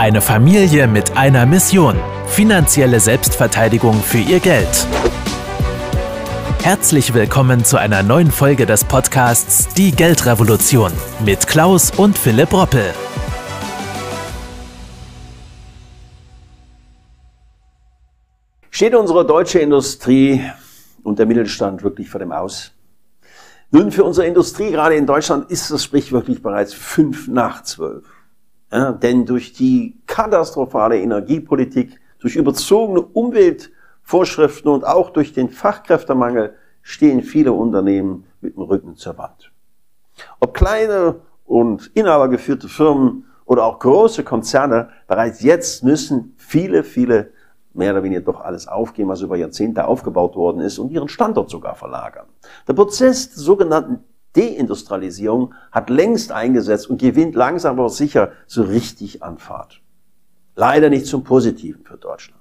Eine Familie mit einer Mission. Finanzielle Selbstverteidigung für ihr Geld. Herzlich willkommen zu einer neuen Folge des Podcasts Die Geldrevolution mit Klaus und Philipp Roppel. Steht unsere deutsche Industrie und der Mittelstand wirklich vor dem Aus? Nun, für unsere Industrie, gerade in Deutschland, ist das sprichwörtlich bereits fünf nach zwölf. Ja, denn durch die katastrophale Energiepolitik, durch überzogene Umweltvorschriften und auch durch den Fachkräftemangel stehen viele Unternehmen mit dem Rücken zur Wand. Ob kleine und inhabergeführte Firmen oder auch große Konzerne, bereits jetzt müssen viele, viele mehr oder weniger doch alles aufgeben, was über Jahrzehnte aufgebaut worden ist und ihren Standort sogar verlagern. Der Prozess der sogenannten Deindustrialisierung hat längst eingesetzt und gewinnt langsam aber sicher so richtig an Fahrt. Leider nicht zum Positiven für Deutschland.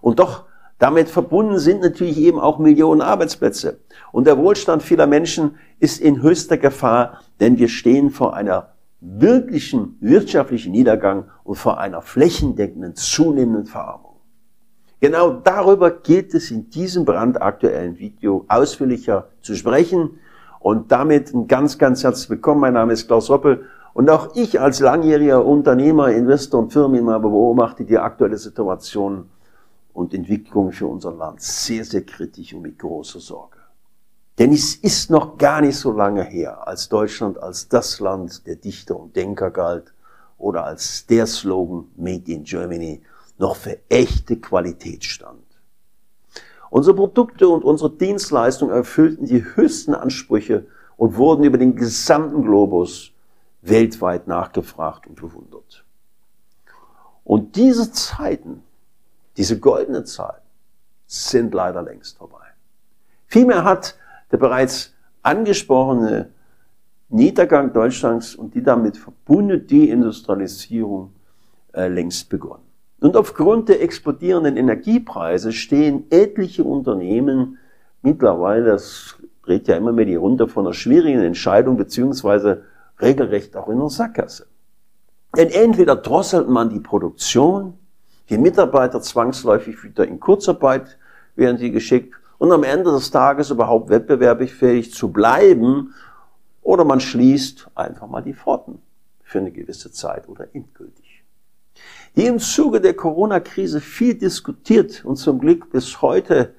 Und doch damit verbunden sind natürlich eben auch Millionen Arbeitsplätze. Und der Wohlstand vieler Menschen ist in höchster Gefahr, denn wir stehen vor einer wirklichen wirtschaftlichen Niedergang und vor einer flächendeckenden zunehmenden Verarmung. Genau darüber geht es in diesem brandaktuellen Video ausführlicher zu sprechen. Und damit ein ganz, ganz herzlich willkommen. Mein Name ist Klaus Roppel. Und auch ich als langjähriger Unternehmer, Investor und Firmeninhaber beobachte die aktuelle Situation und Entwicklung für unser Land sehr, sehr kritisch und mit großer Sorge. Denn es ist noch gar nicht so lange her, als Deutschland als das Land der Dichter und Denker galt oder als der Slogan Made in Germany noch für echte Qualität stand. Unsere Produkte und unsere Dienstleistungen erfüllten die höchsten Ansprüche und wurden über den gesamten Globus weltweit nachgefragt und bewundert. Und diese Zeiten, diese goldene Zeiten, sind leider längst vorbei. Vielmehr hat der bereits angesprochene Niedergang Deutschlands und die damit verbundene Deindustrialisierung äh, längst begonnen. Und aufgrund der explodierenden Energiepreise stehen etliche Unternehmen mittlerweile, das dreht ja immer mehr die Runde von einer schwierigen Entscheidung, beziehungsweise regelrecht auch in der Sackgasse. Denn entweder drosselt man die Produktion, die Mitarbeiter zwangsläufig wieder in Kurzarbeit werden sie geschickt und am Ende des Tages überhaupt wettbewerbsfähig zu bleiben, oder man schließt einfach mal die Pforten für eine gewisse Zeit oder endgültig. Die im Zuge der Corona-Krise viel diskutiert und zum Glück bis heute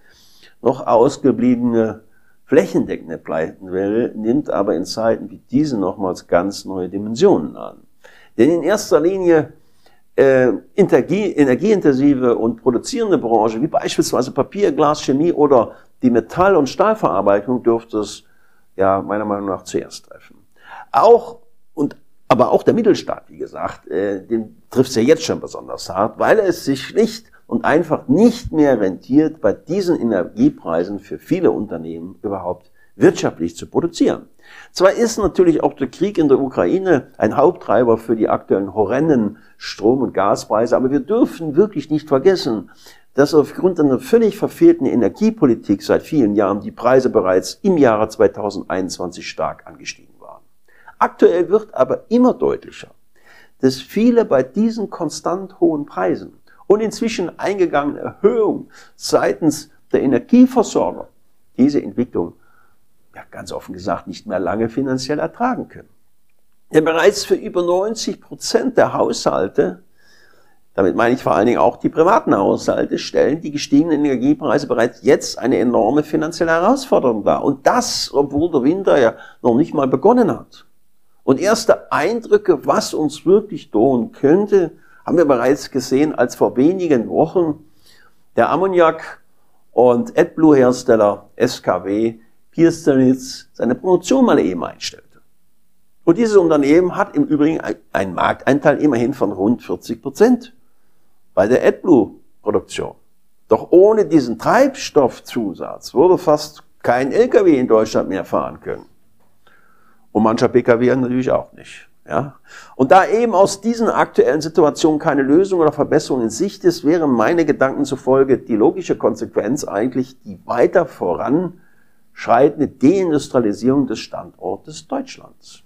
noch ausgebliebene flächendeckende Pleitenwelle nimmt aber in Zeiten wie diesen nochmals ganz neue Dimensionen an. Denn in erster Linie äh, Energie, energieintensive und produzierende Branche, wie beispielsweise Papier, Glas, Chemie oder die Metall- und Stahlverarbeitung, dürfte es ja meiner Meinung nach zuerst treffen. Auch und aber auch der Mittelstand, wie gesagt, äh, den trifft es ja jetzt schon besonders hart, weil es sich schlicht und einfach nicht mehr rentiert, bei diesen Energiepreisen für viele Unternehmen überhaupt wirtschaftlich zu produzieren. Zwar ist natürlich auch der Krieg in der Ukraine ein Haupttreiber für die aktuellen horrenden Strom- und Gaspreise, aber wir dürfen wirklich nicht vergessen, dass aufgrund einer völlig verfehlten Energiepolitik seit vielen Jahren die Preise bereits im Jahre 2021 stark angestiegen. Aktuell wird aber immer deutlicher, dass viele bei diesen konstant hohen Preisen und inzwischen eingegangenen Erhöhungen seitens der Energieversorger diese Entwicklung, ja ganz offen gesagt, nicht mehr lange finanziell ertragen können. Denn bereits für über 90 Prozent der Haushalte, damit meine ich vor allen Dingen auch die privaten Haushalte, stellen die gestiegenen Energiepreise bereits jetzt eine enorme finanzielle Herausforderung dar. Und das, obwohl der Winter ja noch nicht mal begonnen hat. Und erste Eindrücke, was uns wirklich drohen könnte, haben wir bereits gesehen, als vor wenigen Wochen der Ammoniak- und AdBlue-Hersteller SKW Piersteritz seine Produktion mal eben einstellte. Und dieses Unternehmen hat im Übrigen einen Markteinteil immerhin von rund 40 Prozent bei der AdBlue-Produktion. Doch ohne diesen Treibstoffzusatz würde fast kein LKW in Deutschland mehr fahren können. Und mancher Pkw natürlich auch nicht. Ja? Und da eben aus diesen aktuellen Situationen keine Lösung oder Verbesserung in Sicht ist, wäre meine Gedanken zufolge die logische Konsequenz eigentlich die weiter voranschreitende Deindustrialisierung des Standortes Deutschlands.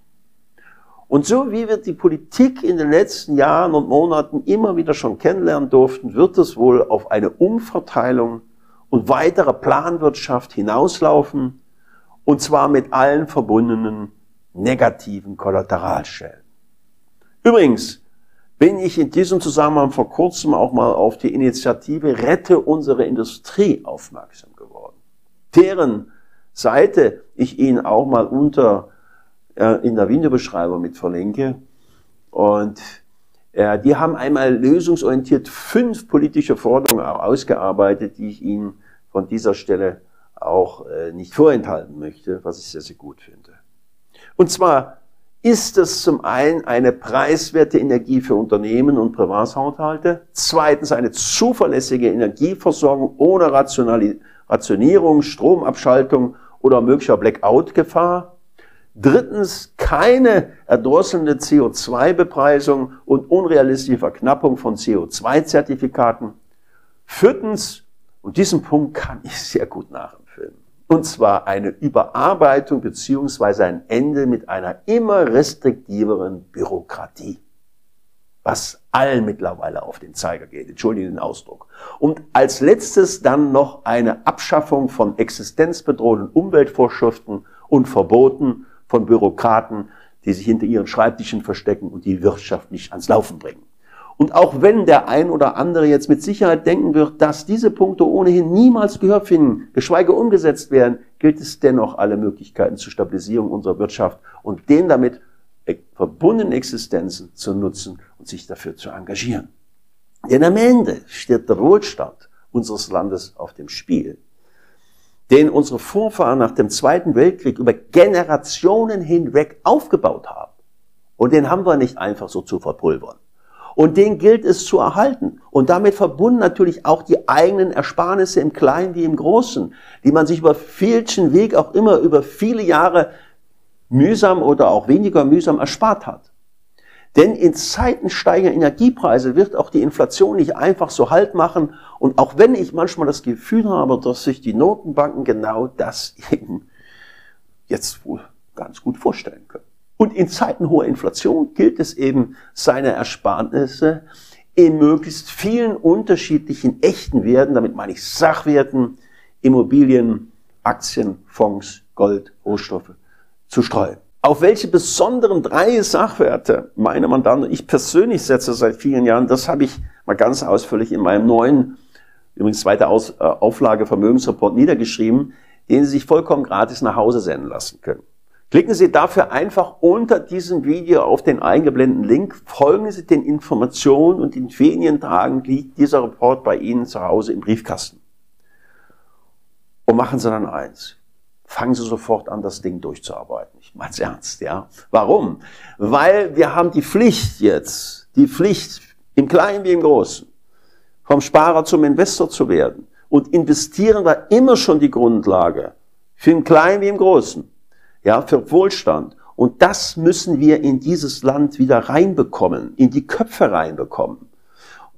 Und so wie wir die Politik in den letzten Jahren und Monaten immer wieder schon kennenlernen durften, wird es wohl auf eine Umverteilung und weitere Planwirtschaft hinauslaufen, und zwar mit allen verbundenen negativen Kollateralschäden. Übrigens bin ich in diesem Zusammenhang vor kurzem auch mal auf die Initiative Rette unsere Industrie aufmerksam geworden. Deren Seite ich Ihnen auch mal unter äh, in der Videobeschreibung mit verlinke. Und äh, die haben einmal lösungsorientiert fünf politische Forderungen ausgearbeitet, die ich Ihnen von dieser Stelle auch äh, nicht vorenthalten möchte, was ich sehr, sehr gut finde. Und zwar ist es zum einen eine preiswerte Energie für Unternehmen und Privathaushalte, zweitens eine zuverlässige Energieversorgung ohne Rationierung, Stromabschaltung oder möglicher Blackout-Gefahr, Drittens keine erdrosselnde CO2-Bepreisung und unrealistische Verknappung von CO2-Zertifikaten. Viertens, und diesen Punkt kann ich sehr gut nachempfinden, und zwar eine Überarbeitung beziehungsweise ein Ende mit einer immer restriktiveren Bürokratie, was allen mittlerweile auf den Zeiger geht, entschuldigen den Ausdruck. Und als letztes dann noch eine Abschaffung von existenzbedrohenden Umweltvorschriften und Verboten von Bürokraten, die sich hinter ihren Schreibtischen verstecken und die Wirtschaft nicht ans Laufen bringen. Und auch wenn der ein oder andere jetzt mit Sicherheit denken wird, dass diese Punkte ohnehin niemals Gehör finden, geschweige umgesetzt werden, gilt es dennoch, alle Möglichkeiten zur Stabilisierung unserer Wirtschaft und den damit verbundenen Existenzen zu nutzen und sich dafür zu engagieren. Denn am Ende steht der Wohlstand unseres Landes auf dem Spiel den unsere Vorfahren nach dem Zweiten Weltkrieg über Generationen hinweg aufgebaut haben. Und den haben wir nicht einfach so zu verpulvern. Und den gilt es zu erhalten. Und damit verbunden natürlich auch die eigenen Ersparnisse im Kleinen wie im Großen, die man sich über vielchen Weg auch immer über viele Jahre mühsam oder auch weniger mühsam erspart hat. Denn in Zeiten steigender Energiepreise wird auch die Inflation nicht einfach so Halt machen. Und auch wenn ich manchmal das Gefühl habe, dass sich die Notenbanken genau das eben jetzt wohl ganz gut vorstellen können. Und in Zeiten hoher Inflation gilt es eben, seine Ersparnisse in möglichst vielen unterschiedlichen echten Werten, damit meine ich Sachwerten, Immobilien, Aktien, Fonds, Gold, Rohstoffe, zu streuen. Auf welche besonderen drei Sachwerte meine Mandanten und ich persönlich setze seit vielen Jahren, das habe ich mal ganz ausführlich in meinem neuen, übrigens zweite äh, Auflage Vermögensreport niedergeschrieben, den Sie sich vollkommen gratis nach Hause senden lassen können. Klicken Sie dafür einfach unter diesem Video auf den eingeblendeten Link, folgen Sie den Informationen und in wenigen Tagen liegt dieser Report bei Ihnen zu Hause im Briefkasten. Und machen Sie dann eins fangen Sie sofort an, das Ding durchzuarbeiten. Ich meine es ernst, ja. Warum? Weil wir haben die Pflicht jetzt, die Pflicht, im Kleinen wie im Großen, vom Sparer zum Investor zu werden. Und investieren war immer schon die Grundlage. Für im Kleinen wie im Großen. Ja, für Wohlstand. Und das müssen wir in dieses Land wieder reinbekommen, in die Köpfe reinbekommen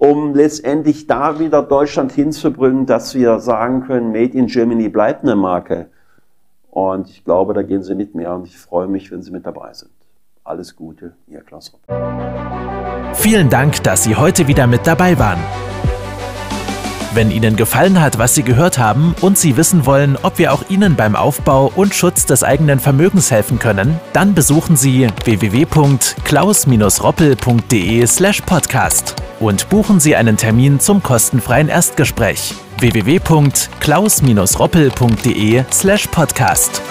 um letztendlich da wieder Deutschland hinzubringen, dass wir sagen können, Made in Germany bleibt eine Marke. Und ich glaube, da gehen Sie mit mir und ich freue mich, wenn Sie mit dabei sind. Alles Gute, Ihr Klaus. Vielen Dank, dass Sie heute wieder mit dabei waren. Wenn Ihnen gefallen hat, was Sie gehört haben und Sie wissen wollen, ob wir auch Ihnen beim Aufbau und Schutz des eigenen Vermögens helfen können, dann besuchen Sie www.klaus-roppel.de/podcast und buchen Sie einen Termin zum kostenfreien Erstgespräch www.klaus-roppel.de/podcast.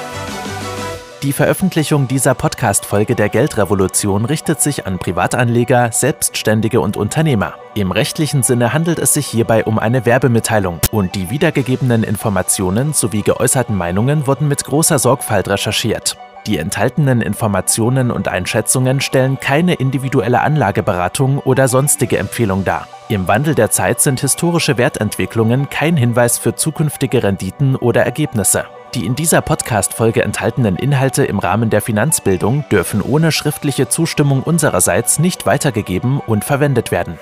Die Veröffentlichung dieser Podcast-Folge der Geldrevolution richtet sich an Privatanleger, Selbstständige und Unternehmer. Im rechtlichen Sinne handelt es sich hierbei um eine Werbemitteilung und die wiedergegebenen Informationen sowie geäußerten Meinungen wurden mit großer Sorgfalt recherchiert. Die enthaltenen Informationen und Einschätzungen stellen keine individuelle Anlageberatung oder sonstige Empfehlung dar. Im Wandel der Zeit sind historische Wertentwicklungen kein Hinweis für zukünftige Renditen oder Ergebnisse. Die in dieser Podcast-Folge enthaltenen Inhalte im Rahmen der Finanzbildung dürfen ohne schriftliche Zustimmung unsererseits nicht weitergegeben und verwendet werden.